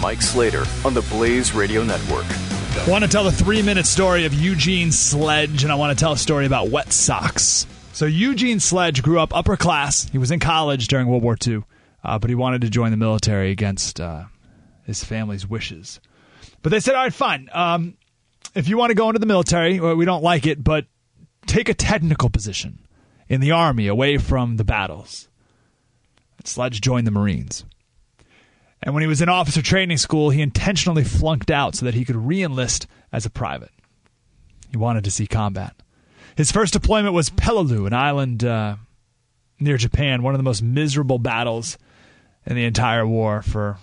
Mike Slater on the Blaze Radio Network. I want to tell the three minute story of Eugene Sledge, and I want to tell a story about wet socks. So, Eugene Sledge grew up upper class. He was in college during World War II, uh, but he wanted to join the military against uh, his family's wishes. But they said, all right, fine. Um, if you want to go into the military, well, we don't like it, but take a technical position in the Army away from the battles. Sledge joined the Marines. And when he was in officer training school, he intentionally flunked out so that he could reenlist as a private. He wanted to see combat. His first deployment was Peleliu, an island uh, near Japan, one of the most miserable battles in the entire war for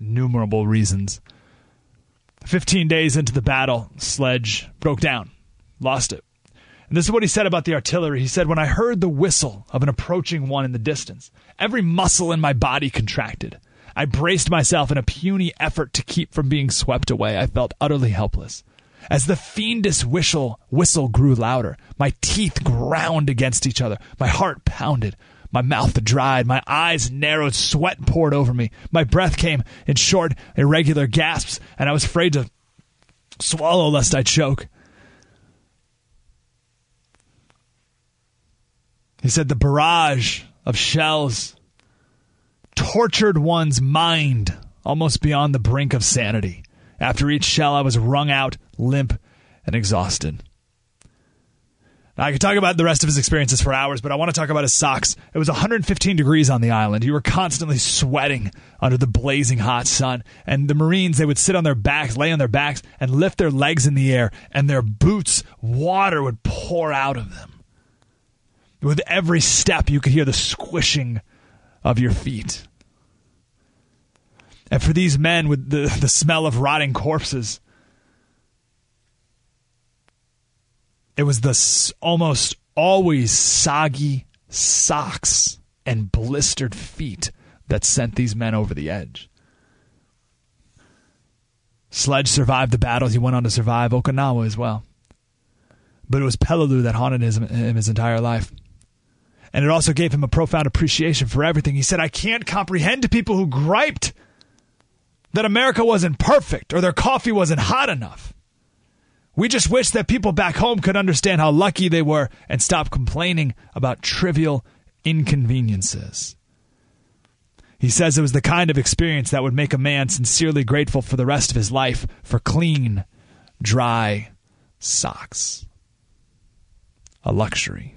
numerable reasons. 15 days into the battle, Sledge broke down, lost it. And this is what he said about the artillery. He said, When I heard the whistle of an approaching one in the distance, every muscle in my body contracted. I braced myself in a puny effort to keep from being swept away. I felt utterly helpless. As the fiendish whistle, whistle grew louder, my teeth ground against each other. My heart pounded. My mouth dried. My eyes narrowed. Sweat poured over me. My breath came in short, irregular gasps, and I was afraid to swallow lest I choke. He said the barrage of shells tortured one's mind almost beyond the brink of sanity. After each shell, I was wrung out, limp, and exhausted. Now, I could talk about the rest of his experiences for hours, but I want to talk about his socks. It was 115 degrees on the island. You were constantly sweating under the blazing hot sun. And the Marines, they would sit on their backs, lay on their backs, and lift their legs in the air, and their boots, water would pour out of them. With every step, you could hear the squishing of your feet. And for these men, with the, the smell of rotting corpses, it was the almost always soggy socks and blistered feet that sent these men over the edge. Sledge survived the battles. He went on to survive Okinawa as well. But it was Peleliu that haunted him his entire life. And it also gave him a profound appreciation for everything. He said, I can't comprehend people who griped that America wasn't perfect or their coffee wasn't hot enough. We just wish that people back home could understand how lucky they were and stop complaining about trivial inconveniences. He says it was the kind of experience that would make a man sincerely grateful for the rest of his life for clean, dry socks. A luxury.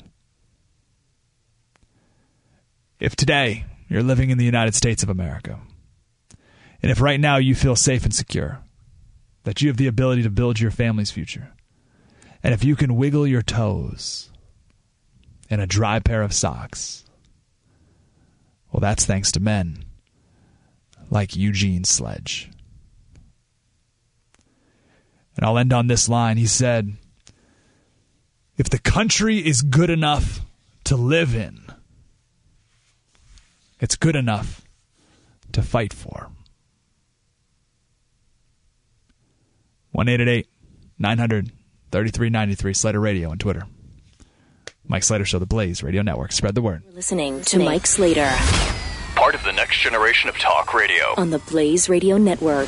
If today you're living in the United States of America, and if right now you feel safe and secure, that you have the ability to build your family's future, and if you can wiggle your toes in a dry pair of socks, well, that's thanks to men like Eugene Sledge. And I'll end on this line. He said, If the country is good enough to live in, it's good enough to fight for. 1 900 3393 Slater Radio on Twitter. Mike Slater Show, The Blaze Radio Network. Spread the word. You're listening to Mike Slater Part of the next generation of talk radio. on the Blaze Radio Network.